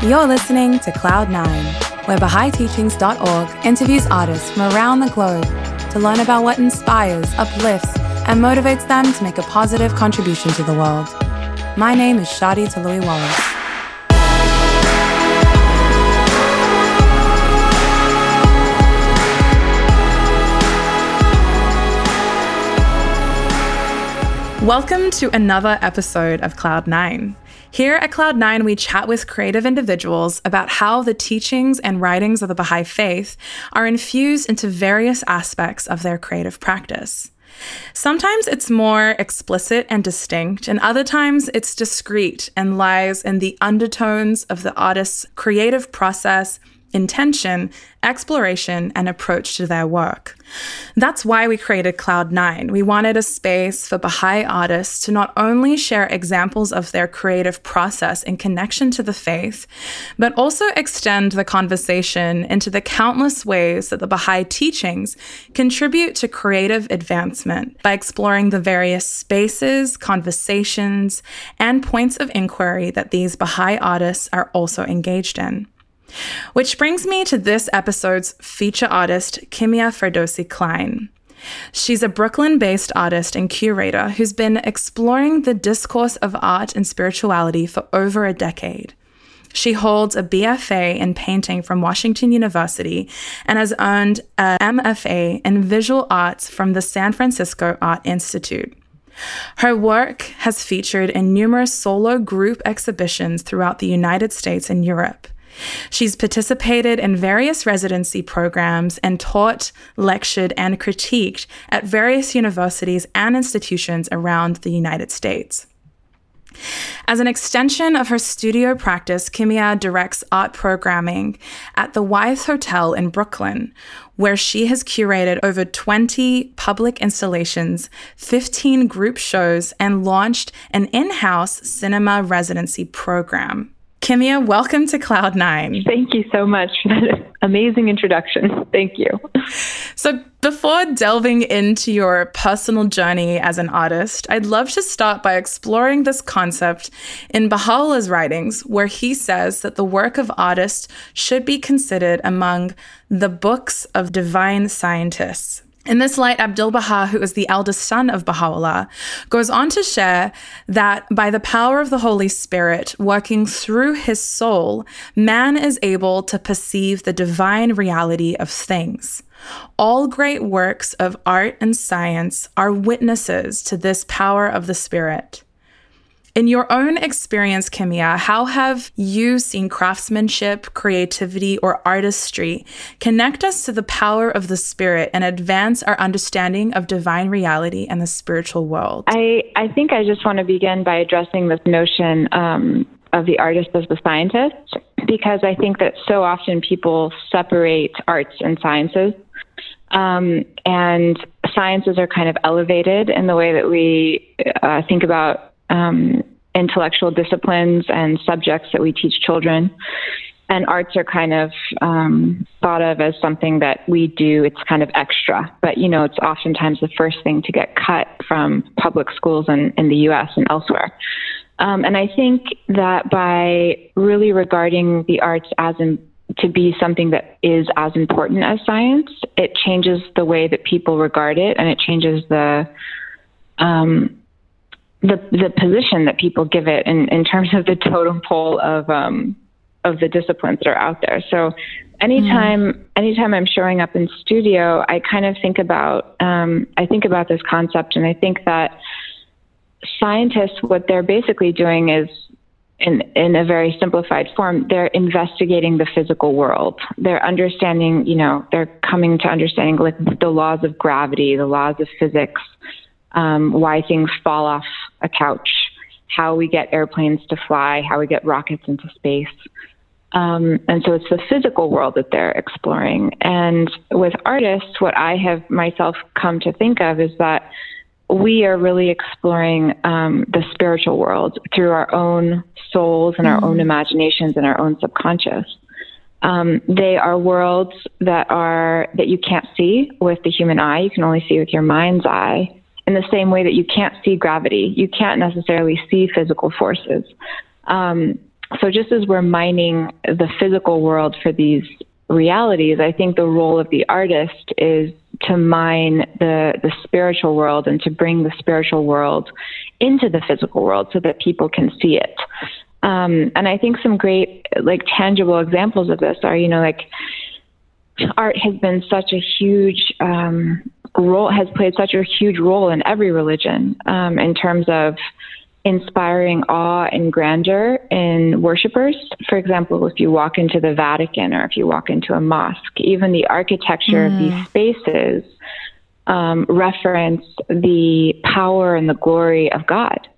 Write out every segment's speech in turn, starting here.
You're listening to Cloud9, where BahaiTeachings.org interviews artists from around the globe to learn about what inspires, uplifts, and motivates them to make a positive contribution to the world. My name is Shadi Toloui Wallace. Welcome to another episode of Cloud9. Here at Cloud9, we chat with creative individuals about how the teachings and writings of the Baha'i faith are infused into various aspects of their creative practice. Sometimes it's more explicit and distinct, and other times it's discreet and lies in the undertones of the artist's creative process intention, exploration, and approach to their work. That's why we created Cloud9. We wanted a space for Baha'i artists to not only share examples of their creative process in connection to the faith, but also extend the conversation into the countless ways that the Baha'i teachings contribute to creative advancement by exploring the various spaces, conversations, and points of inquiry that these Baha'i artists are also engaged in. Which brings me to this episode's feature artist, Kimia Ferdowsi Kline. She's a Brooklyn based artist and curator who's been exploring the discourse of art and spirituality for over a decade. She holds a BFA in painting from Washington University and has earned a MFA in visual arts from the San Francisco Art Institute. Her work has featured in numerous solo group exhibitions throughout the United States and Europe. She's participated in various residency programs and taught, lectured, and critiqued at various universities and institutions around the United States. As an extension of her studio practice, Kimia directs art programming at the Wythe Hotel in Brooklyn, where she has curated over 20 public installations, 15 group shows, and launched an in house cinema residency program. Kimia, welcome to Cloud9. Thank you so much for that amazing introduction. Thank you. So, before delving into your personal journey as an artist, I'd love to start by exploring this concept in Baha'u'llah's writings, where he says that the work of artists should be considered among the books of divine scientists. In this light, Abdul Baha, who is the eldest son of Baha'u'llah, goes on to share that by the power of the Holy Spirit working through his soul, man is able to perceive the divine reality of things. All great works of art and science are witnesses to this power of the Spirit. In your own experience, Kimia, how have you seen craftsmanship, creativity, or artistry connect us to the power of the spirit and advance our understanding of divine reality and the spiritual world? I, I think I just want to begin by addressing this notion um, of the artist as the scientist, because I think that so often people separate arts and sciences. Um, and sciences are kind of elevated in the way that we uh, think about um, intellectual disciplines and subjects that we teach children. And arts are kind of um, thought of as something that we do. It's kind of extra, but you know, it's oftentimes the first thing to get cut from public schools in, in the U.S. and elsewhere. Um, and I think that by really regarding the arts as in, to be something that is as important as science, it changes the way that people regard it, and it changes the um, the the position that people give it in, in terms of the totem pole of um, of the disciplines that are out there. So anytime mm. anytime I'm showing up in studio, I kind of think about um, I think about this concept, and I think that scientists what they're basically doing is in, in a very simplified form, they're investigating the physical world. They're understanding, you know, they're coming to understanding like the laws of gravity, the laws of physics, um, why things fall off a couch, how we get airplanes to fly, how we get rockets into space. Um, and so it's the physical world that they're exploring. And with artists, what I have myself come to think of is that we are really exploring um, the spiritual world through our own souls and our mm-hmm. own imaginations and our own subconscious. Um, they are worlds that are that you can't see with the human eye. You can only see with your mind's eye in the same way that you can't see gravity. You can't necessarily see physical forces. Um, so just as we're mining the physical world for these realities, I think the role of the artist is to mine the the spiritual world and to bring the spiritual world into the physical world so that people can see it. Um, and I think some great like tangible examples of this are, you know, like art has been such a huge um, role, has played such a huge role in every religion um, in terms of inspiring awe and grandeur in worshippers. For example, if you walk into the Vatican or if you walk into a mosque, even the architecture mm. of these mm. spaces um, reference the power and the glory of God.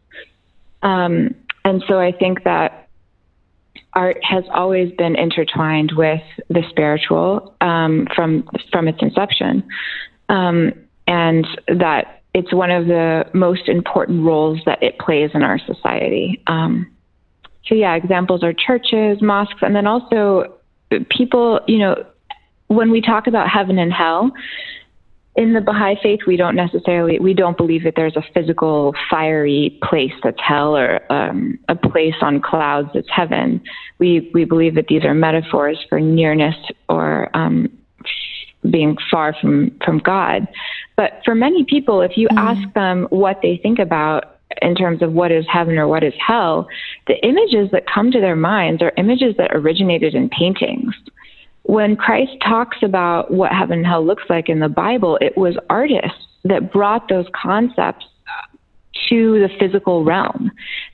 Um, and so I think that art has always been intertwined with the spiritual um, from from its inception, um, and that it's one of the most important roles that it plays in our society. Um, so yeah, examples are churches, mosques, and then also people. You know, when we talk about heaven and hell, in the Baha'i faith, we don't necessarily we don't believe that there's a physical fiery place that's hell or um, a place on clouds that's heaven. We we believe that these are metaphors for nearness or um, being far from from God. But for many people, if you mm. ask them what they think about in terms of what is heaven or what is hell, the images that come to their minds are images that originated in paintings. When Christ talks about what heaven and hell looks like in the Bible, it was artists that brought those concepts to the physical realm.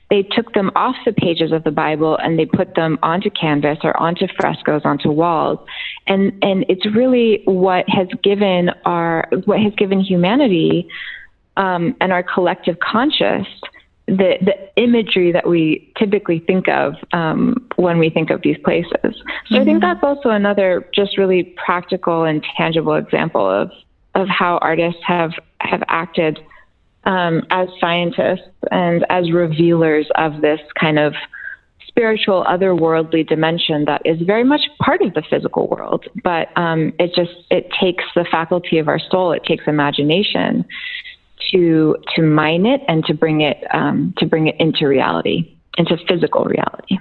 They took them off the pages of the Bible and they put them onto canvas or onto frescoes, onto walls. And, and it's really what has given our, what has given humanity um, and our collective conscious the, the imagery that we typically think of um, when we think of these places. So mm-hmm. I think mm-hmm. that's also another just really practical and tangible example of, of how artists have, have acted um, as scientists and as revealers of this kind of spiritual, otherworldly dimension that is very much part of the physical world. But um, it just it takes the faculty of our soul, it takes imagination to to mine it and to bring it um, to bring it into reality, into physical reality.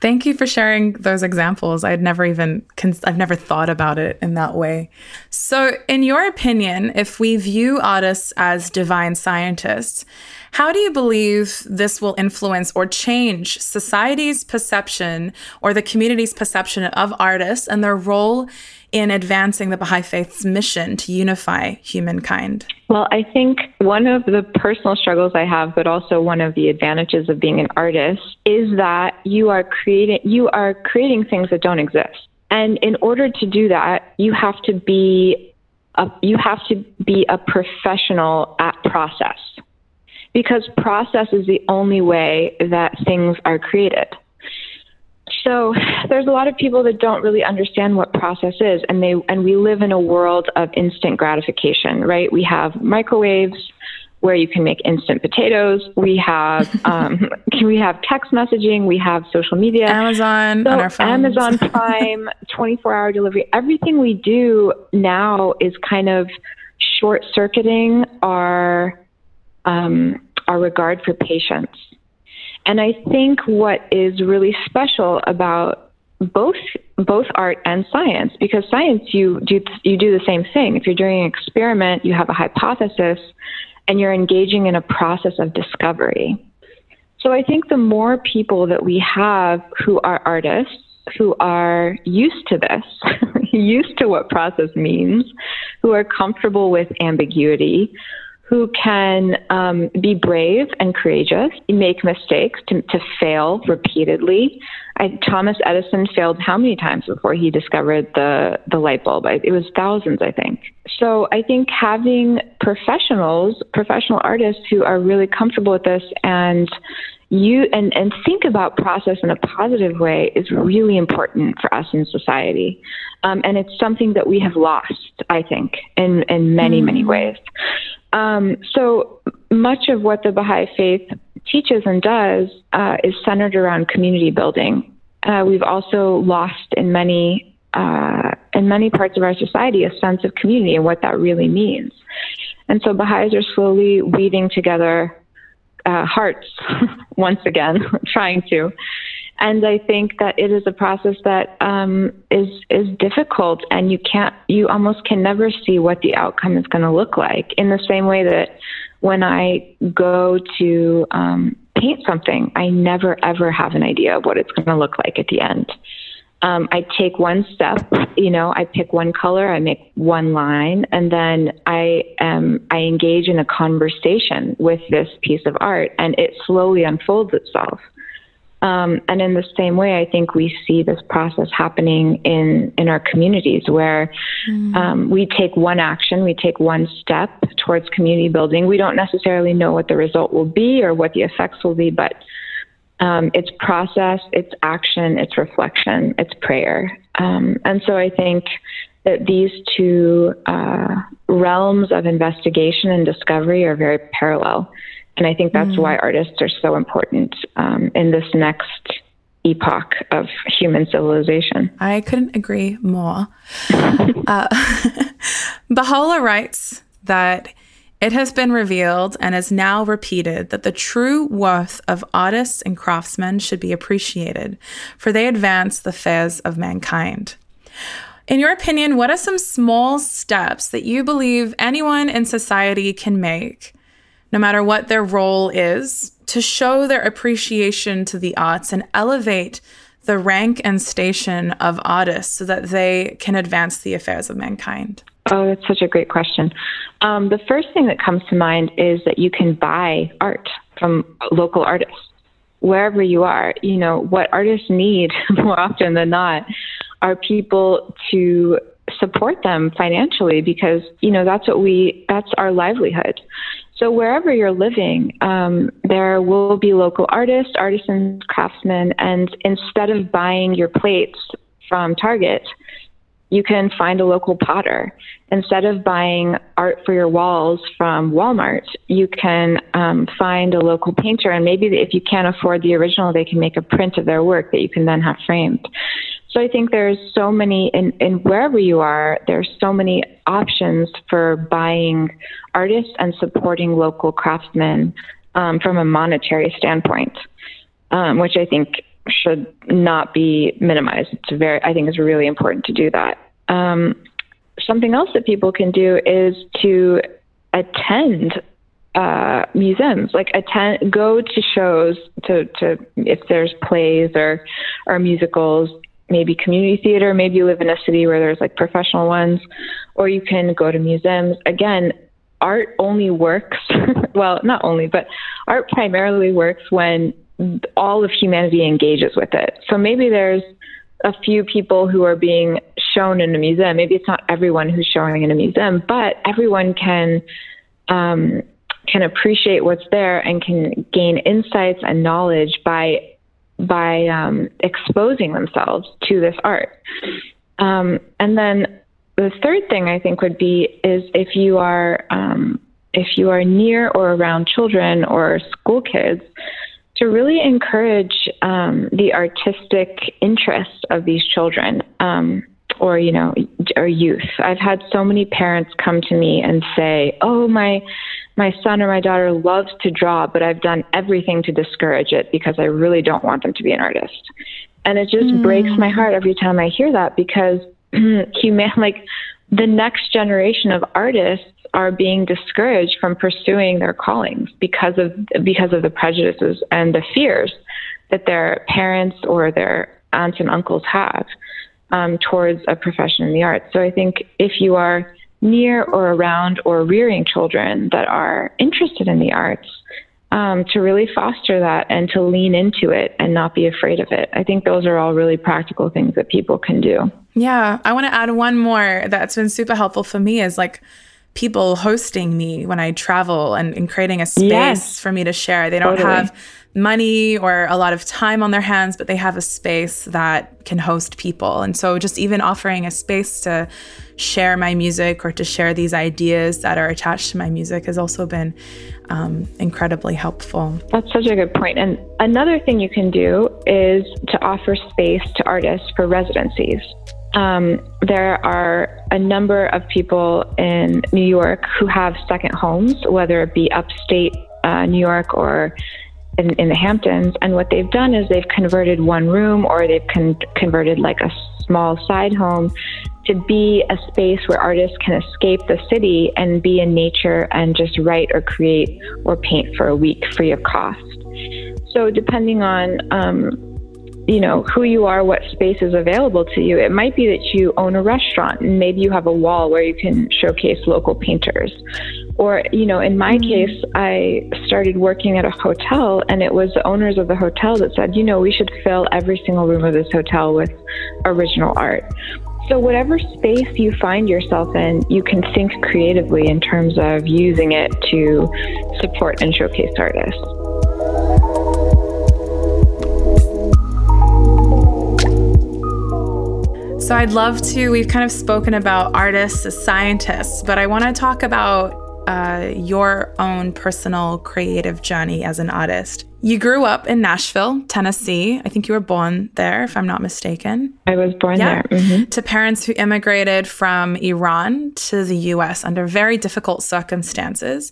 Thank you for sharing those examples. I'd never even cons- I've never thought about it in that way. So, in your opinion, if we view artists as divine scientists, how do you believe this will influence or change society's perception or the community's perception of artists and their role in advancing the Baha'i Faith's mission to unify humankind? Well, I think one of the personal struggles I have, but also one of the advantages of being an artist, is that you are creating you are creating things that don't exist. And in order to do that, you have to be a, you have to be a professional at process. Because process is the only way that things are created. So there's a lot of people that don't really understand what process is, and they and we live in a world of instant gratification, right? We have microwaves where you can make instant potatoes. We have um, we have text messaging. We have social media, Amazon so on our phones. Amazon Prime, 24 hour delivery. Everything we do now is kind of short circuiting our um, our regard for patience. And I think what is really special about both both art and science, because science you do you do the same thing. If you're doing an experiment, you have a hypothesis, and you're engaging in a process of discovery. So I think the more people that we have who are artists, who are used to this, used to what process means, who are comfortable with ambiguity, who can um, be brave and courageous, make mistakes, to, to fail repeatedly. I, Thomas Edison failed how many times before he discovered the, the light bulb? It was thousands, I think. So I think having professionals, professional artists who are really comfortable with this and you and, and think about process in a positive way is really important for us in society. Um, and it's something that we have lost, I think, in, in many, mm. many ways. Um, so much of what the Baha'i Faith teaches and does uh, is centered around community building. Uh, we've also lost in many uh, in many parts of our society a sense of community and what that really means. And so Baha'is are slowly weaving together uh, hearts once again, trying to. And I think that it is a process that um, is is difficult, and you can't, you almost can never see what the outcome is going to look like. In the same way that when I go to um, paint something, I never ever have an idea of what it's going to look like at the end. Um, I take one step, you know, I pick one color, I make one line, and then I um, I engage in a conversation with this piece of art, and it slowly unfolds itself. Um, and in the same way, I think we see this process happening in, in our communities where mm. um, we take one action, we take one step towards community building. We don't necessarily know what the result will be or what the effects will be, but um, it's process, it's action, it's reflection, it's prayer. Um, and so I think that these two uh, realms of investigation and discovery are very parallel. And I think that's mm. why artists are so important um, in this next epoch of human civilization. I couldn't agree more. uh, Baha'u'llah writes that it has been revealed and is now repeated that the true worth of artists and craftsmen should be appreciated, for they advance the affairs of mankind. In your opinion, what are some small steps that you believe anyone in society can make no matter what their role is, to show their appreciation to the arts and elevate the rank and station of artists so that they can advance the affairs of mankind? Oh, that's such a great question. Um, the first thing that comes to mind is that you can buy art from local artists wherever you are. You know, what artists need more often than not are people to support them financially because, you know, that's what we, that's our livelihood. So wherever you're living, um, there will be local artists, artisans, craftsmen, and instead of buying your plates from Target, you can find a local potter. Instead of buying art for your walls from Walmart, you can um, find a local painter, and maybe if you can't afford the original, they can make a print of their work that you can then have framed. So I think there's so many, in wherever you are, there's so many options for buying artists and supporting local craftsmen um, from a monetary standpoint, um, which I think should not be minimized. It's very, I think it's really important to do that. Um, something else that people can do is to attend uh, museums, like attend, go to shows, to, to if there's plays or or musicals, maybe community theater. Maybe you live in a city where there's like professional ones, or you can go to museums. Again, art only works, well, not only, but art primarily works when all of humanity engages with it. So maybe there's a few people who are being shown in a museum. Maybe it's not everyone who's showing in a museum, but everyone can um, can appreciate what's there and can gain insights and knowledge by by um, exposing themselves to this art. Um, and then the third thing I think would be is if you are um, if you are near or around children or school kids, to really encourage um, the artistic interest of these children um, or you know or youth. I've had so many parents come to me and say, "Oh, my my son or my daughter loves to draw, but I've done everything to discourage it because I really don't want them to be an artist." And it just mm. breaks my heart every time I hear that because human like the next generation of artists are being discouraged from pursuing their callings because of because of the prejudices and the fears that their parents or their aunts and uncles have um, towards a profession in the arts. So I think if you are near or around or rearing children that are interested in the arts, um, to really foster that and to lean into it and not be afraid of it. I think those are all really practical things that people can do. Yeah. I want to add one more that's been super helpful for me is like people hosting me when I travel and, and creating a space yes. for me to share. They don't totally. have money or a lot of time on their hands, but they have a space that can host people. And so just even offering a space to share my music or to share these ideas that are attached to my music has also been um, incredibly helpful. That's such a good point. And another thing you can do is to offer space to artists for residencies. Um, there are a number of people in New York who have second homes, whether it be upstate uh, New York or in, in the Hamptons. And what they've done is they've converted one room or they've con- converted like a small side home to be a space where artists can escape the city and be in nature and just write or create or paint for a week free of cost. So, depending on um, you know who you are, what space is available to you. It might be that you own a restaurant and maybe you have a wall where you can showcase local painters. Or, you know, in my mm-hmm. case, I started working at a hotel and it was the owners of the hotel that said, you know, we should fill every single room of this hotel with original art. So, whatever space you find yourself in, you can think creatively in terms of using it to support and showcase artists. So, I'd love to. We've kind of spoken about artists as scientists, but I want to talk about uh, your own personal creative journey as an artist. You grew up in Nashville, Tennessee. I think you were born there, if I'm not mistaken. I was born yeah. there. Mm-hmm. To parents who immigrated from Iran to the US under very difficult circumstances.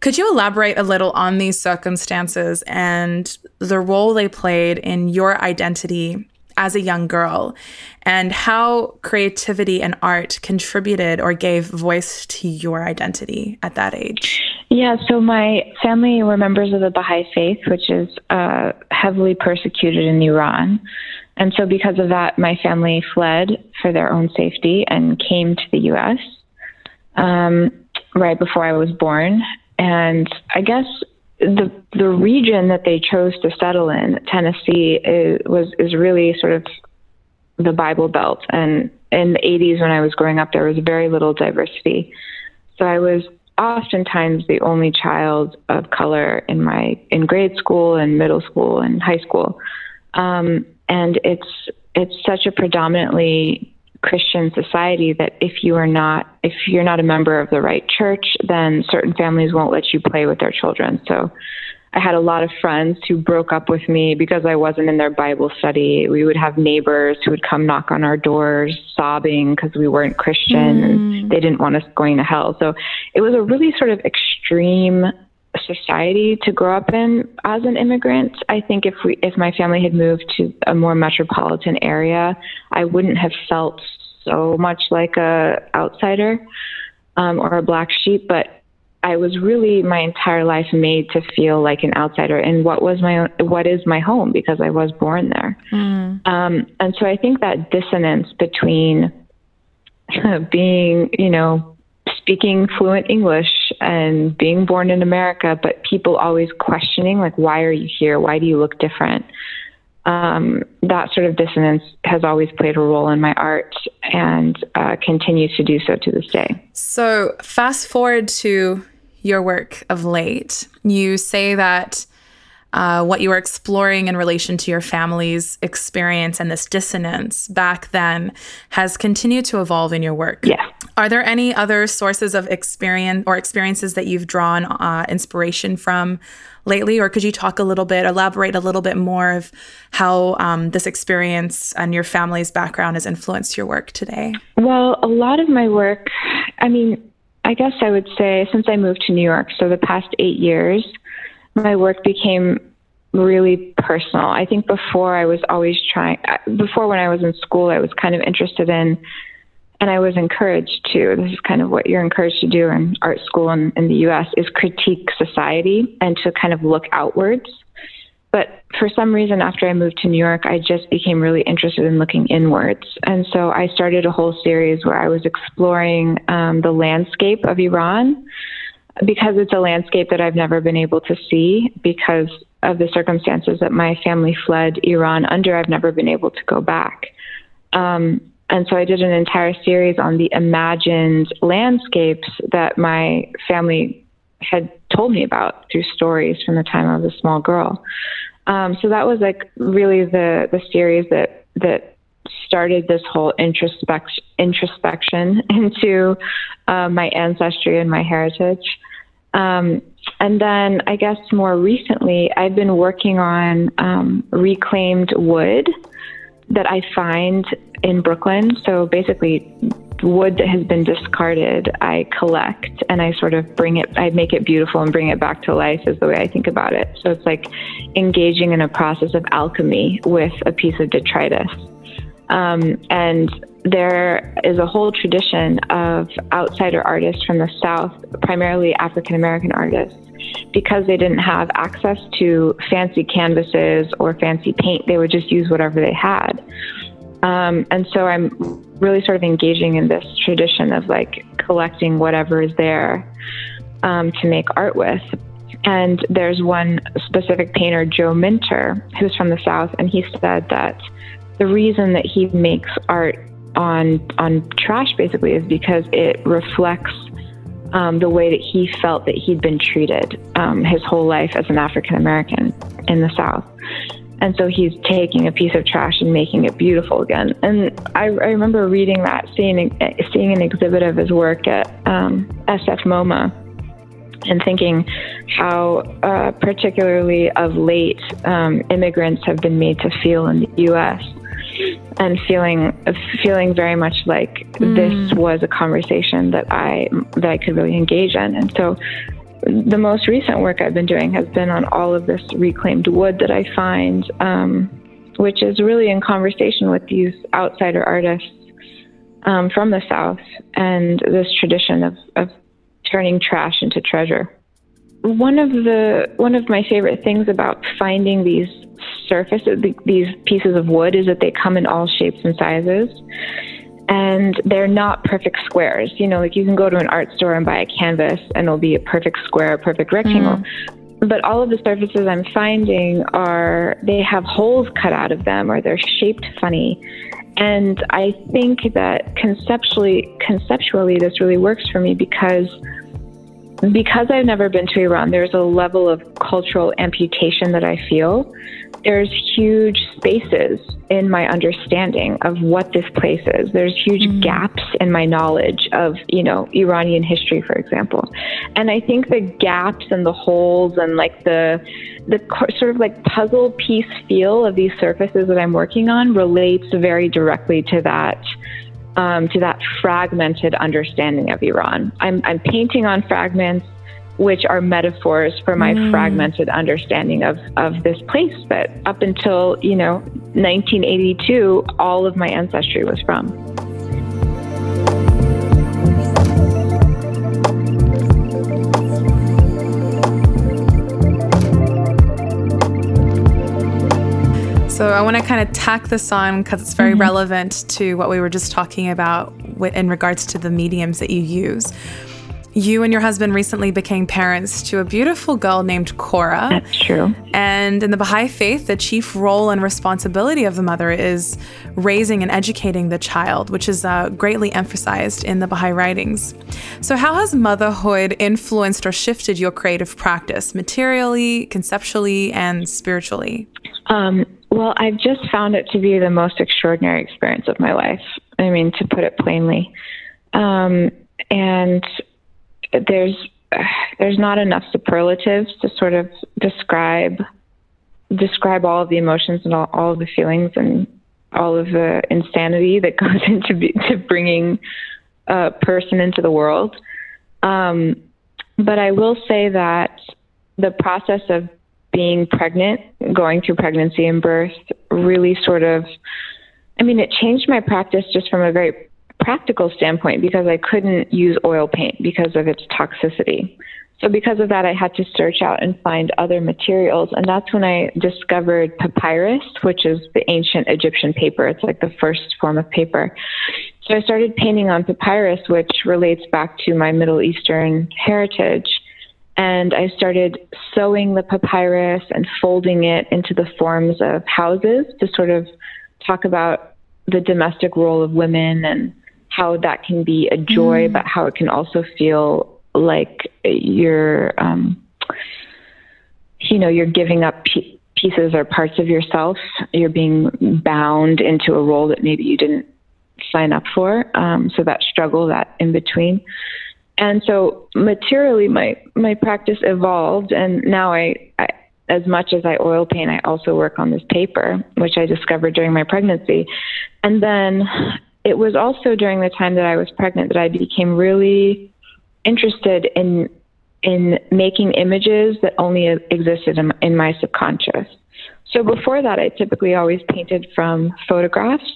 Could you elaborate a little on these circumstances and the role they played in your identity as a young girl and how creativity and art contributed or gave voice to your identity at that age? Yeah, so my family were members of the Baha'i faith, which is uh, heavily persecuted in Iran. And so, because of that, my family fled for their own safety and came to the US um, right before I was born. And I guess the the region that they chose to settle in, Tennessee, is, was is really sort of the Bible Belt. And in the 80s, when I was growing up, there was very little diversity. So I was oftentimes the only child of color in my in grade school and middle school and high school. Um, and it's it's such a predominantly Christian society that if you are not if you're not a member of the right church, then certain families won't let you play with their children. So I had a lot of friends who broke up with me because I wasn't in their Bible study. We would have neighbors who would come knock on our doors sobbing because we weren't Christian mm. and they didn't want us going to hell. So it was a really sort of extreme society to grow up in as an immigrant. I think if we if my family had moved to a more metropolitan area, I wouldn't have felt so much like a outsider um, or a black sheep. But I was really my entire life made to feel like an outsider And what was my own, what is my home because I was born there. Mm. Um, and so I think that dissonance between being, you know, speaking fluent English and being born in America, but people always questioning, like, why are you here? Why do you look different? Um, that sort of dissonance has always played a role in my art and uh, continues to do so to this day. So, fast forward to your work of late, you say that uh, what you were exploring in relation to your family's experience and this dissonance back then has continued to evolve in your work. Yeah. Are there any other sources of experience or experiences that you've drawn uh, inspiration from lately? Or could you talk a little bit, elaborate a little bit more of how um, this experience and your family's background has influenced your work today? Well, a lot of my work, I mean, I guess I would say since I moved to New York, so the past eight years, my work became really personal. I think before I was always trying, before when I was in school, I was kind of interested in, and I was encouraged to, this is kind of what you're encouraged to do in art school in, in the US, is critique society and to kind of look outwards. But for some reason, after I moved to New York, I just became really interested in looking inwards. And so I started a whole series where I was exploring um, the landscape of Iran because it's a landscape that I've never been able to see because of the circumstances that my family fled Iran under. I've never been able to go back. Um, and so I did an entire series on the imagined landscapes that my family had told me about through stories from the time I was a small girl. Um, so that was like really the the series that that started this whole introspection introspection into uh, my ancestry and my heritage. Um, and then I guess more recently, I've been working on um, reclaimed wood that I find in Brooklyn. So basically, wood that has been discarded, I collect and I sort of bring it, I make it beautiful and bring it back to life, is the way I think about it. So it's like engaging in a process of alchemy with a piece of detritus. Um, and there is a whole tradition of outsider artists from the South, primarily African American artists, because they didn't have access to fancy canvases or fancy paint, they would just use whatever they had. Um, and so I'm really sort of engaging in this tradition of like collecting whatever is there um, to make art with. And there's one specific painter, Joe Minter, who's from the South, and he said that the reason that he makes art on on trash basically is because it reflects um, the way that he felt that he'd been treated um, his whole life as an African American in the South. And so he's taking a piece of trash and making it beautiful again. And I, I remember reading that, seeing seeing an exhibit of his work at um, SF MoMA, and thinking how, uh, particularly of late, um, immigrants have been made to feel in the U.S. And feeling feeling very much like mm. this was a conversation that I that I could really engage in, and so the most recent work I've been doing has been on all of this reclaimed wood that I find, um, which is really in conversation with these outsider artists um, from the South and this tradition of, of turning trash into treasure. One of the one of my favorite things about finding these surfaces, these pieces of wood, is that they come in all shapes and sizes and they're not perfect squares. You know, like you can go to an art store and buy a canvas and it'll be a perfect square, a perfect rectangle. Mm. But all of the surfaces I'm finding are, they have holes cut out of them or they're shaped funny. And I think that conceptually, conceptually, this really works for me because because I've never been to Iran, there's a level of cultural amputation that I feel there's huge spaces in my understanding of what this place is. There's huge mm. gaps in my knowledge of, you know, Iranian history, for example. And I think the gaps and the holes and like the the sort of like puzzle piece feel of these surfaces that I'm working on relates very directly to that um, to that fragmented understanding of Iran. I'm, I'm painting on fragments which are metaphors for my mm. fragmented understanding of, of this place that up until, you know, 1982, all of my ancestry was from. So I want to kind of tack this on because it's very mm-hmm. relevant to what we were just talking about in regards to the mediums that you use. You and your husband recently became parents to a beautiful girl named Cora. That's true. And in the Baha'i faith, the chief role and responsibility of the mother is raising and educating the child, which is uh, greatly emphasized in the Baha'i writings. So, how has motherhood influenced or shifted your creative practice materially, conceptually, and spiritually? Um, well, I've just found it to be the most extraordinary experience of my life. I mean, to put it plainly. Um, and there's there's not enough superlatives to sort of describe describe all of the emotions and all, all of the feelings and all of the insanity that goes into be, to bringing a person into the world. Um, but I will say that the process of being pregnant, going through pregnancy and birth, really sort of, I mean, it changed my practice just from a very practical standpoint because I couldn't use oil paint because of its toxicity. So, because of that, I had to search out and find other materials. And that's when I discovered papyrus, which is the ancient Egyptian paper. It's like the first form of paper. So, I started painting on papyrus, which relates back to my Middle Eastern heritage. And I started sewing the papyrus and folding it into the forms of houses to sort of talk about the domestic role of women and how that can be a joy, mm. but how it can also feel like you're, um, you know, you're giving up pieces or parts of yourself. You're being bound into a role that maybe you didn't sign up for. Um, so that struggle, that in between. And so materially, my my practice evolved, and now I, I as much as I oil paint, I also work on this paper, which I discovered during my pregnancy. And then it was also during the time that I was pregnant that I became really interested in in making images that only existed in, in my subconscious. So before that, I typically always painted from photographs,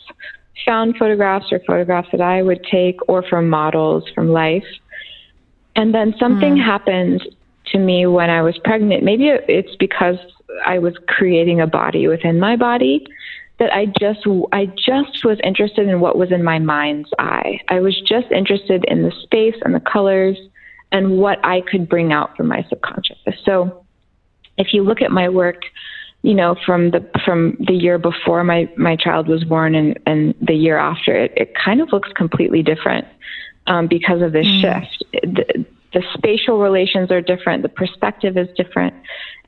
found photographs or photographs that I would take, or from models from life. And then something mm. happened to me when I was pregnant. Maybe it's because I was creating a body within my body that I just I just was interested in what was in my mind's eye. I was just interested in the space and the colors and what I could bring out from my subconscious. So if you look at my work, you know, from the from the year before my my child was born and and the year after, it it kind of looks completely different um, because of this mm. shift. The, the spatial relations are different, the perspective is different,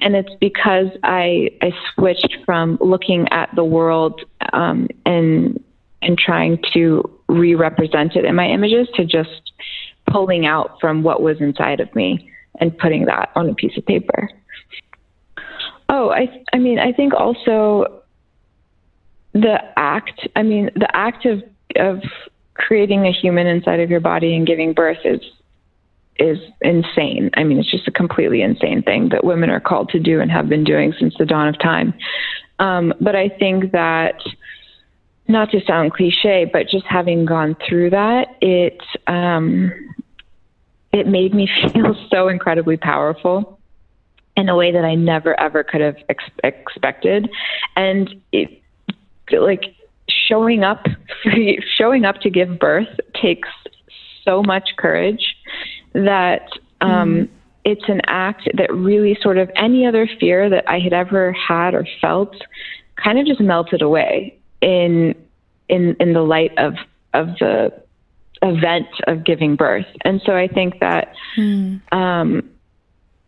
and it's because I I switched from looking at the world um, and and trying to re-represent it in my images to just pulling out from what was inside of me and putting that on a piece of paper. Oh, I I mean I think also the act I mean the act of of creating a human inside of your body and giving birth is is insane. I mean, it's just a completely insane thing that women are called to do and have been doing since the dawn of time. Um, but I think that, not to sound cliche, but just having gone through that, it um, it made me feel so incredibly powerful in a way that I never ever could have ex- expected, and it like showing up showing up to give birth takes so much courage that um, mm. it's an act that really sort of any other fear that I had ever had or felt kind of just melted away in in in the light of of the event of giving birth. And so I think that mm. um,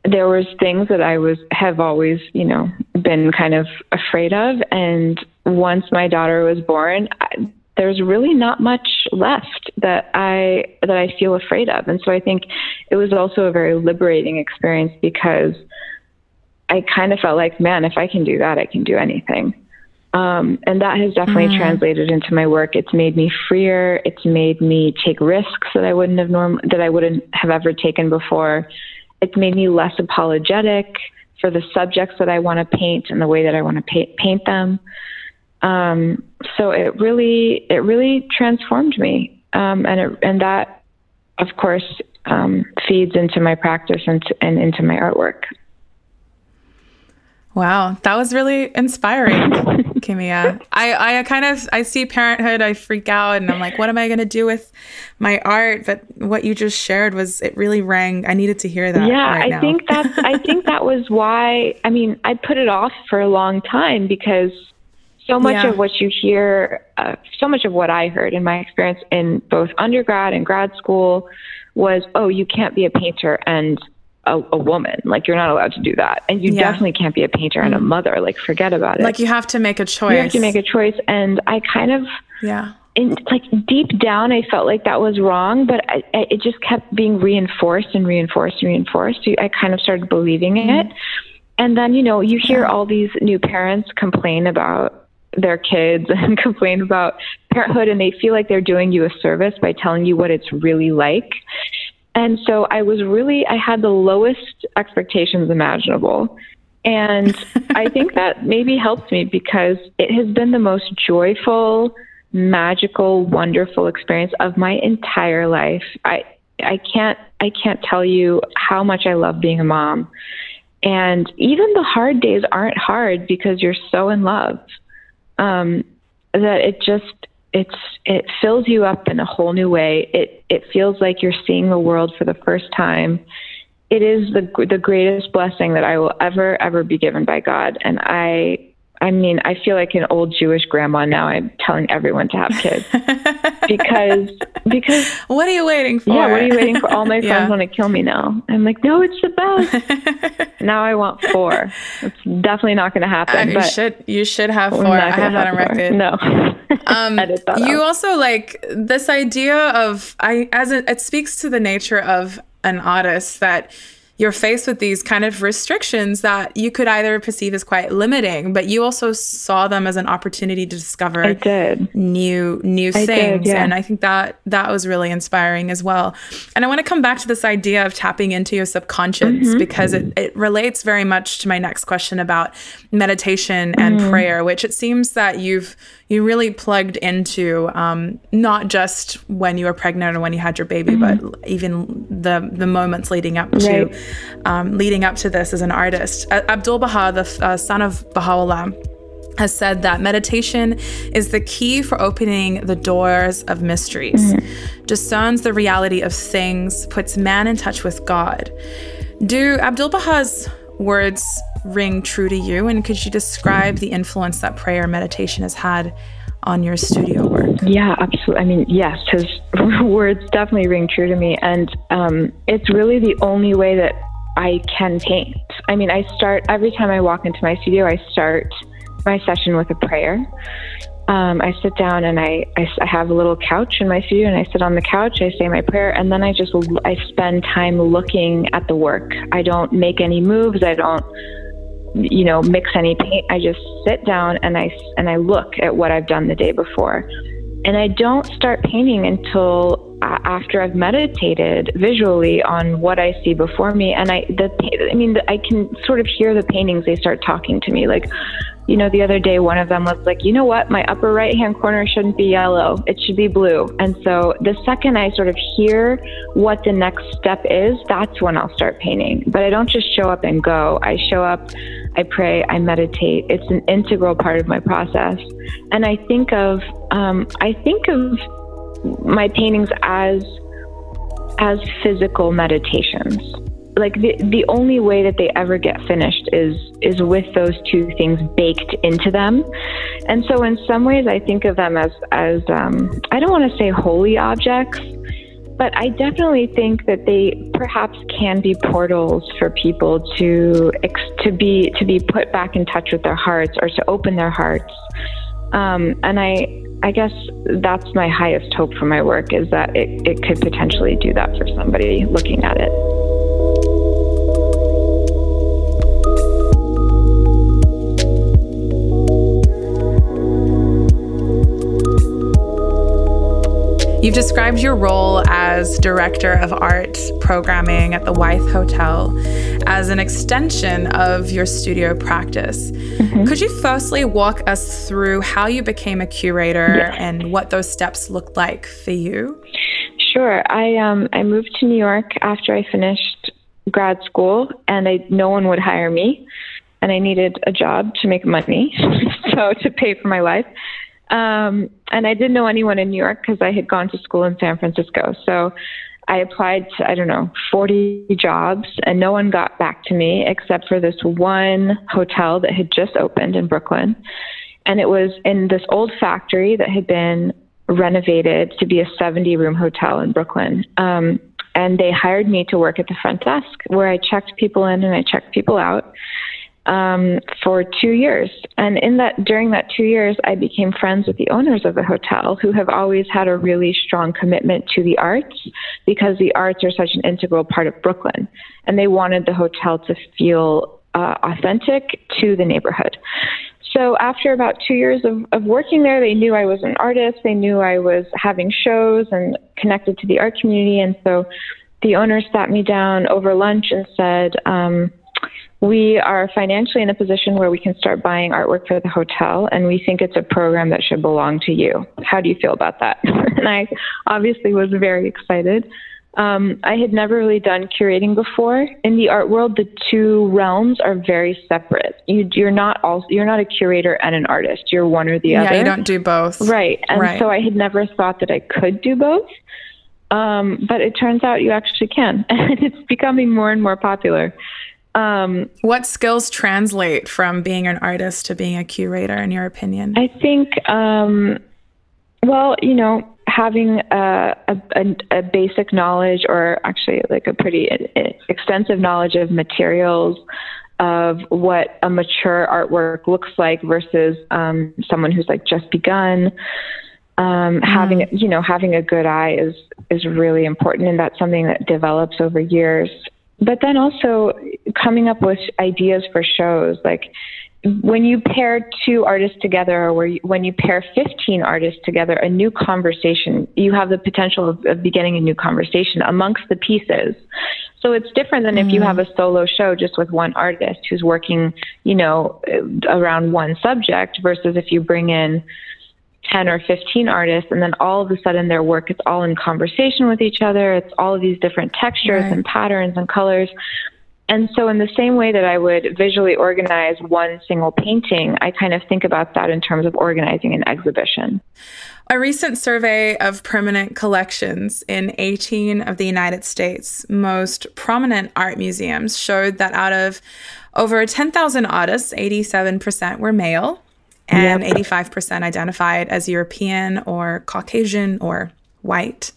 there was things that I was have always, you know, been kind of afraid of. And once my daughter was born, I, there's really not much left that I that I feel afraid of. And so I think it was also a very liberating experience because I kind of felt like, man, if I can do that, I can do anything. Um, and that has definitely mm. translated into my work. It's made me freer. It's made me take risks that I wouldn't have norm that I wouldn't have ever taken before. It's made me less apologetic for the subjects that I want to paint and the way that I want to paint, paint them. Um, so it really, it really transformed me, um, and it, and that, of course, um, feeds into my practice and, and into my artwork. Wow, that was really inspiring, Kimia. I, I kind of I see parenthood, I freak out, and I'm like, what am I going to do with my art? But what you just shared was it really rang. I needed to hear that. Yeah, right I think that's I think that was why. I mean, I put it off for a long time because so much yeah. of what you hear, uh, so much of what I heard in my experience in both undergrad and grad school was, oh, you can't be a painter and a, a, woman. Like you're not allowed to do that. And you yeah. definitely can't be a painter and a mm. mother. Like forget about it. Like you have to make a choice. You have to make a choice. And I kind of Yeah. In, like deep down, I felt like that was wrong, but I, I, it just kept being reinforced and reinforced and reinforced. So I kind of started believing mm-hmm. it. And then, you know, you hear yeah. all these new parents complain about their kids and complain about parenthood and they feel like they're doing you a service by telling you what it's really like. And so I was really, I had the lowest expectations imaginable. And I think that maybe helped me because it has been the most joyful, magical, wonderful experience of my entire life. I, I can't, I can't tell you how much I love being a mom. And even the hard days aren't hard because you're so in love. Um, that it just it's it fills you up in a whole new way. It it feels like you're seeing the world for the first time. It is the the greatest blessing that I will ever ever be given by God, and I I mean, I feel like an old Jewish grandma now. I'm telling everyone to have kids because because what are you waiting for? Yeah, what are you waiting for? All my friends yeah. want to kill me now. I'm like, no, it's the best. now I want four. It's definitely not going to happen. Uh, you should you should have four. I have that on record. No. um, you out. also like this idea of I as it, it speaks to the nature of an artist that you're faced with these kind of restrictions that you could either perceive as quite limiting, but you also saw them as an opportunity to discover I did. new new I things. did, yeah. And I think that that was really inspiring as well. And I want to come back to this idea of tapping into your subconscious Mm-hmm. because it, it relates very much to my next question about meditation and Mm-hmm. prayer, which it seems that you've you really plugged into um, not just when you were pregnant or when you had your baby, but even the the moments leading up to Mm-hmm. Right. um, leading up to this as an artist. A- Abdul Baha, the uh, son of Baha'u'llah, has said that meditation is the key for opening the doors of mysteries, discerns the reality of things, puts man in touch with God. Do Abdul Baha's words ring true to you? And could you describe the influence that prayer meditation has had on your studio work? Yeah, absolutely. I mean, yes, his words definitely ring true to me. And um, it's really the only way that I can paint. I mean, I start every time I walk into my studio, I start my session with a prayer. Um, I sit down and I, I, I have a little couch in my studio and I sit on the couch, I say my prayer, and then I just I spend time looking at the work. I don't make any moves. I don't you know mix any paint i just sit down and i and i look at what i've done the day before and i don't start painting until after i've meditated visually on what i see before me and i the i mean i can sort of hear the paintings they start talking to me like you know, the other day, one of them was like, you know what, my upper right hand corner shouldn't be yellow, it should be blue. And so the second I sort of hear what the next step is, that's when I'll start painting. But I don't just show up and go. I show up, I pray, I meditate. It's an integral part of my process. And I think of, um, I think of my paintings as, as physical meditations like the the only way that they ever get finished is is with those two things baked into them and so in some ways i think of them as as um, i don't want to say holy objects but i definitely think that they perhaps can be portals for people to to be to be put back in touch with their hearts or to open their hearts um, and i I guess that's my highest hope for my work is that it, it could potentially do that for somebody looking at it. You've described your role as director of art programming at the Wythe Hotel as an extension of your studio practice. Mm-hmm. Could you firstly walk us through how you became a curator yes. and what those steps looked like for you? Sure. I um, I moved to New York after I finished grad school, and I, no one would hire me, and I needed a job to make money, so to pay for my life. Um, and I didn't know anyone in New York because I had gone to school in San Francisco. So I applied to, I don't know, 40 jobs, and no one got back to me except for this one hotel that had just opened in Brooklyn. And it was in this old factory that had been renovated to be a 70 room hotel in Brooklyn. Um, and they hired me to work at the front desk where I checked people in and I checked people out um, for two years. And in that, during that two years, I became friends with the owners of the hotel who have always had a really strong commitment to the arts because the arts are such an integral part of Brooklyn. And they wanted the hotel to feel uh, authentic to the neighborhood. So after about two years of, of working there, they knew I was an artist. They knew I was having shows and connected to the art community. And so the owners sat me down over lunch and said, um, we are financially in a position where we can start buying artwork for the hotel, and we think it's a program that should belong to you. How do you feel about that? and I obviously was very excited. Um, I had never really done curating before. In the art world, the two realms are very separate. You, you're not all, you're not a curator and an artist. You're one or the yeah, other. Yeah, you don't do both. Right. And right. so I had never thought that I could do both. Um, but it turns out you actually can, and it's becoming more and more popular. Um, what skills translate from being an artist to being a curator, in your opinion? I think, um, well, you know, having a, a, a, basic knowledge, or actually like a pretty extensive knowledge of materials, of what a mature artwork looks like versus um, someone who's like just begun. Um, mm. Having you know having a good eye is is really important, and that's something that develops over years but then also coming up with ideas for shows like when you pair two artists together or you, when you pair 15 artists together a new conversation you have the potential of, of beginning a new conversation amongst the pieces so it's different than mm. if you have a mm. solo show just with one artist who's working you know around one subject versus if you bring in 10 or 15 artists and then all of a sudden their work is all in conversation with each other it's all of these different textures right. and patterns and colors and so, in the same way that I would visually organize one single painting, I kind of think about that in terms of organizing an exhibition. A recent survey of permanent collections in 18 of the United States' most prominent art museums showed that out of over 10,000 artists, 87% were male and yep. 85% identified as European or Caucasian or white.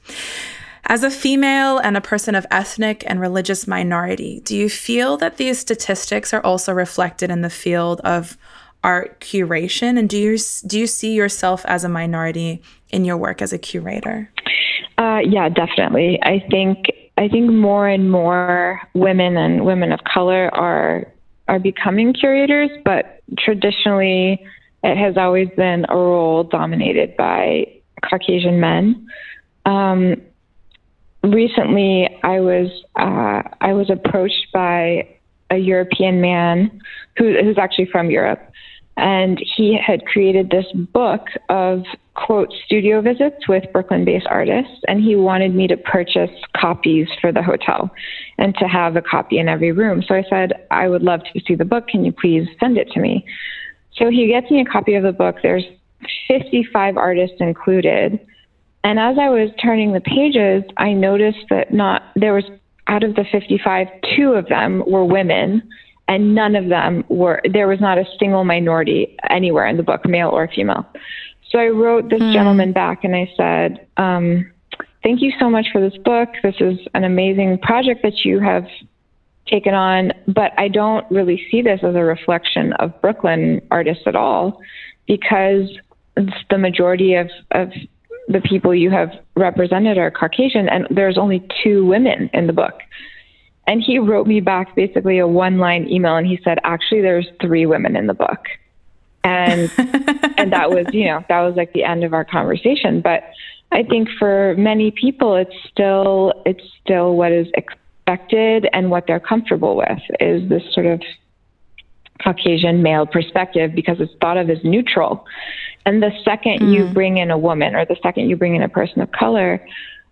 As a female and a person of ethnic and religious minority, do you feel that these statistics are also reflected in the field of art curation? And do you do you see yourself as a minority in your work as a curator? Uh, yeah, definitely. I think I think more and more women and women of color are are becoming curators, but traditionally it has always been a role dominated by Caucasian men. Um, recently I was uh, I was approached by a European man who, who's actually from Europe, and he had created this book of quote studio visits with Brooklyn-based artists, and he wanted me to purchase copies for the hotel and to have a copy in every room. So I said I would love to see the book. Can you please send it to me? So he gets me a copy of the book. There's 55 artists included and as I was turning the pages, I noticed that not there was out of the 55, two of them were women, and none of them were. There was not a single minority anywhere in the book, male or female. So I wrote this mm. gentleman back and I said, um, "Thank you so much for this book. This is an amazing project that you have taken on, but I don't really see this as a reflection of Brooklyn artists at all, because." the majority of, of the people you have represented are Caucasian, and there's only two women in the book. And he wrote me back basically a one line email, and he said, actually, there's three women in the book. And and that was, you know, that was like the end of our conversation. But I think for many people, it's still it's still what is expected and what they're comfortable with is this sort of Caucasian male perspective because it's thought of as neutral. And the second mm. you bring in a woman or the second you bring in a person of color,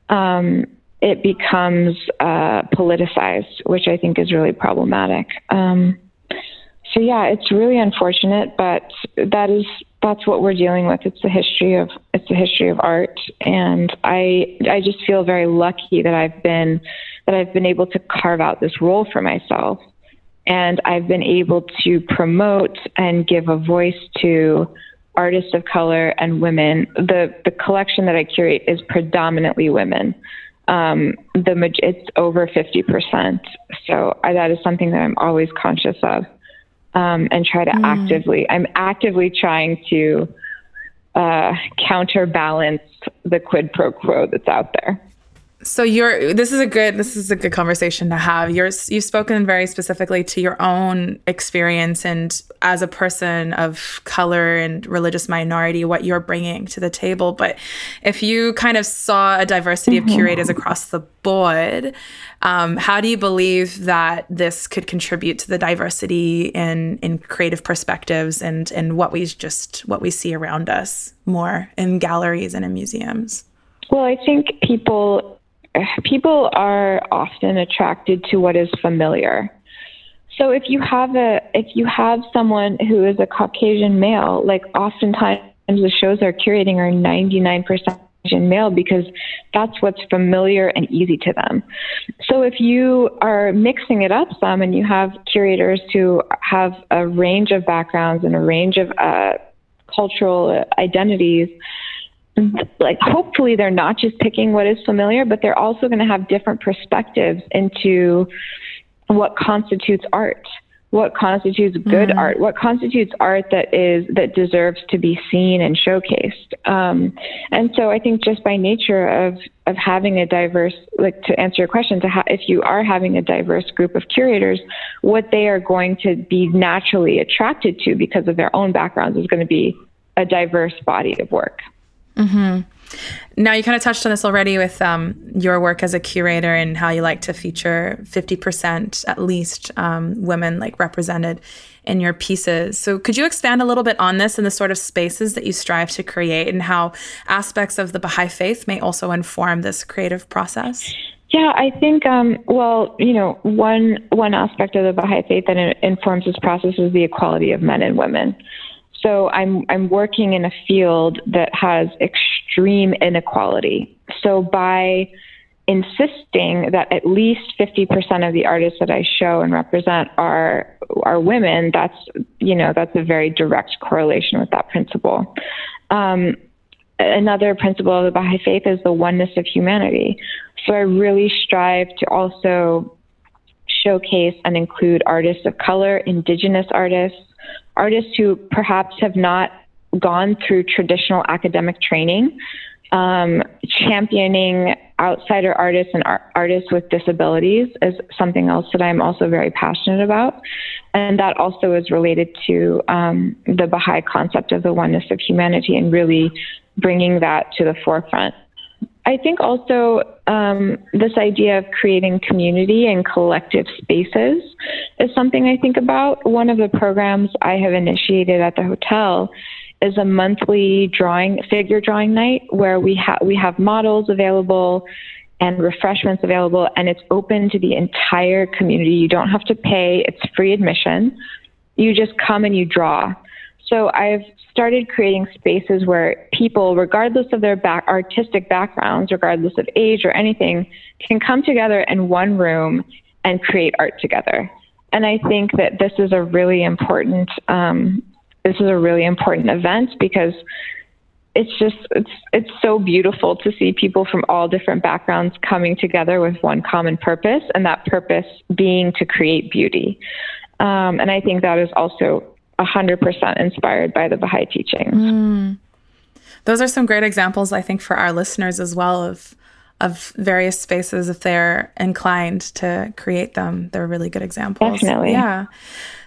um, it becomes uh, politicized, which I think is really problematic. Um, so yeah, it's really unfortunate, but that is that's what we're dealing with. It's the history of it's the history of art, and I I just feel very lucky that I've been that I've been able to carve out this role for myself, and I've been able to promote and give a voice to artists of color and women. The the collection that I curate is predominantly women. Um, the it's over fifty percent. So I, that is something that I'm always conscious of, um, and try to mm. actively. I'm actively trying to uh, counterbalance the quid pro quo that's out there. So you're this is a good this is a good conversation to have. You're you've spoken very specifically to your own experience and as a person of color and religious minority what you're bringing to the table, but if you kind of saw a diversity mm-hmm. of curators across the board, um, how do you believe that this could contribute to the diversity in in creative perspectives and and what we just what we see around us more in galleries and in museums? Well, I think people people are often attracted to what is familiar. So if you have a if you have someone who is a Caucasian male, like oftentimes the shows are curating are 99% Caucasian male because that's what's familiar and easy to them. So if you are mixing it up some and you have curators who have a range of backgrounds and a range of uh, cultural identities, like hopefully they're not just picking what is familiar, but they're also going to have different perspectives into what constitutes art. what constitutes good mm-hmm. art, what constitutes art that is that deserves to be seen and showcased. Um, and so I think just by nature of of having a diverse, like to answer your question, to ha- if you are having a diverse group of curators, what they are going to be naturally attracted to because of their own backgrounds is going to be a diverse body of work. Mm-hmm. Now, you kind of touched on this already with um, your work as a curator and how you like to feature 50% at least um, women like represented in your pieces. So, could you expand a little bit on this and the sort of spaces that you strive to create and how aspects of the Baha'i faith may also inform this creative process? Yeah, I think um, well, you know, one one aspect of the Baha'i faith that informs this process is the equality of men and women. So I'm I'm working in a field that has extreme inequality. So by insisting that at least 50% of the artists that I show and represent are are women, that's you know that's a very direct correlation with that principle. Um, another principle of the Baha'i faith is the oneness of humanity. So I really strive to also showcase and include artists of color, indigenous artists, artists who perhaps have not gone through traditional academic training, um, championing outsider artists and art- artists with disabilities is something else that I'm also very passionate about. And that also is related to um, the Baha'i concept of the oneness of humanity and really bringing that to the forefront. I think also um, this idea of creating community and collective spaces is something I think about. One of the programs I have initiated at the hotel is a monthly drawing figure drawing night where we have we have models available and refreshments available and it's open to the entire community. You don't have to pay, it's free admission. You just come and you draw. So I've started creating spaces where people, regardless of their back, artistic backgrounds, regardless of age or anything, can come together in one room and create art together. And I think that this is a really important um, this is a really important event because it's just it's it's so beautiful to see people from all different backgrounds coming together with one common purpose, and that purpose being to create beauty. Um, and I think that is also 100% inspired by the Baha'i teachings. Mm. Those are some great examples, I think, for our listeners as well of of various spaces if they're inclined to create them. They're really good examples. Definitely. Yeah.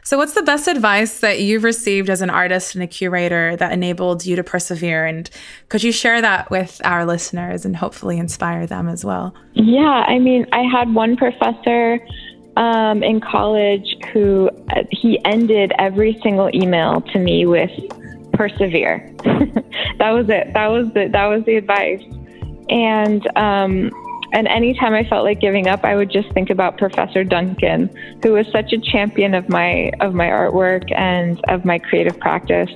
So, what's the best advice that you've received as an artist and a curator that enabled you to persevere? And could you share that with our listeners and hopefully inspire them as well? Yeah, I mean, I had one professor um, in college who uh, he ended every single email to me with persevere. that was it. That was the that was the advice. And um, and anytime I felt like giving up, I would just think about Professor Duncan, who was such a champion of my of my artwork and of my creative practice.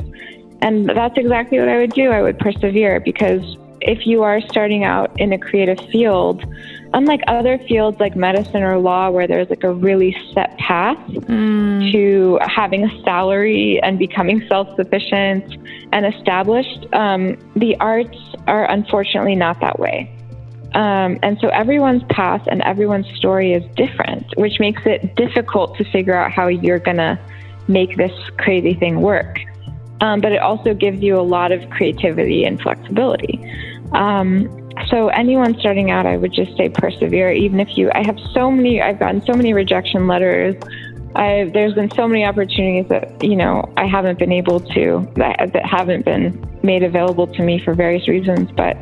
And that's exactly what I would do. I would persevere because if you are starting out in a creative field, unlike other fields like medicine or law, where there's like a really set path mm. to having a salary and becoming self sufficient and established, um, the arts are unfortunately not that way. Um, and so everyone's path and everyone's story is different, which makes it difficult to figure out how you're going to make this crazy thing work. Um, but it also gives you a lot of creativity and flexibility. Um, so anyone starting out, I would just say persevere. Even if you, I have so many, I've gotten so many rejection letters. I, there's been so many opportunities that you know I haven't been able to that, that haven't been made available to me for various reasons. But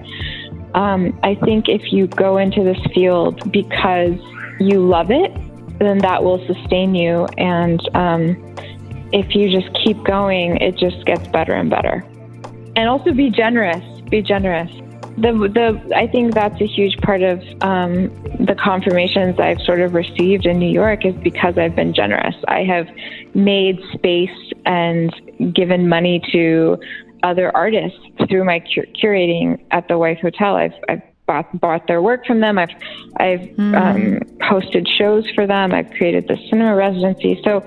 um, I think if you go into this field because you love it, then that will sustain you. And um, if you just keep going, it just gets better and better. And also be generous. Be generous the the I think that's a huge part of um, the confirmations I've sort of received in New York is because I've been generous. I have made space and given money to other artists through my cur- curating at the Wythe Hotel. I've, I've bought, bought their work from them. I've I've mm. um, hosted shows for them. I've created the cinema residency. So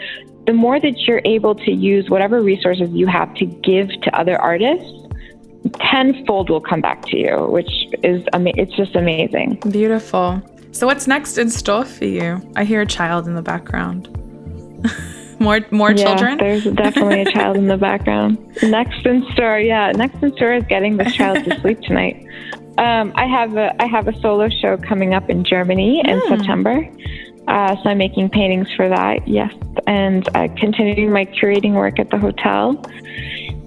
the more that you're able to use whatever resources you have to give to other artists tenfold will come back to you, which is ama- it's just amazing. Beautiful. So what's next in store for you? I hear a child in the background. more more yeah, children? There's definitely a child in the background. Next in store, yeah, next in store is getting this child to sleep tonight. Um, I have a I have a solo show coming up in Germany in Hmm. September. Uh, so I'm making paintings for that, yes, and uh, continuing my curating work at the hotel.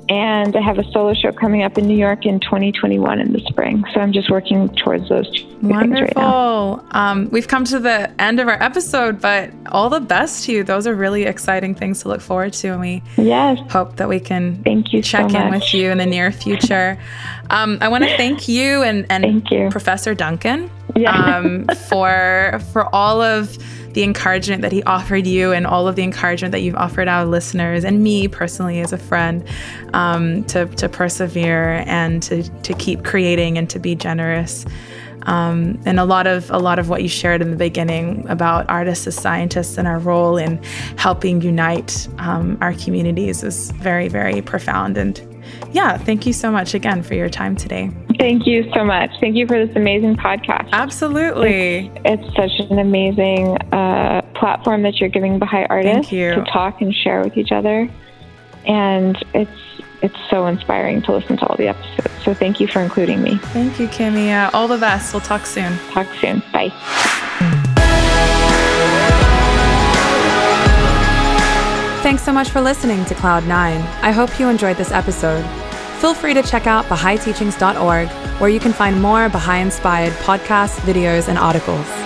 And I have a solo show coming up in New York in 2021 in the spring. So I'm just working towards those two things right now. Wonderful. Um, we've come to the end of our episode, but all the best to you. Those are really exciting things to look forward to, and we Yes, hope that we can thank you check so in with you in the near future. Um, I want to thank you and, and Thank you. Professor Duncan Yeah. um, for for all of the encouragement that he offered you and all of the encouragement that you've offered our listeners and me personally as a friend um, to, to persevere and to, to keep creating and to be generous. Um, and a lot of a lot of what you shared in the beginning about artists as scientists and our role in helping unite um, our communities is very very profound and yeah thank you so much again for your time today Thank you so much. Thank you for this amazing podcast. absolutely It's such an amazing uh, platform that you're giving Baha'i artists you. to talk and share with each other, and it's it's so inspiring to listen to all the episodes. So thank you for including me. thank you kimmy uh, all the best we'll talk soon Talk soon. Bye. Thanks so much for listening to Cloud9. I hope you enjoyed this episode. Feel free to check out BahaiTeachings.org, where you can find more Baha'i inspired podcasts, videos, and articles.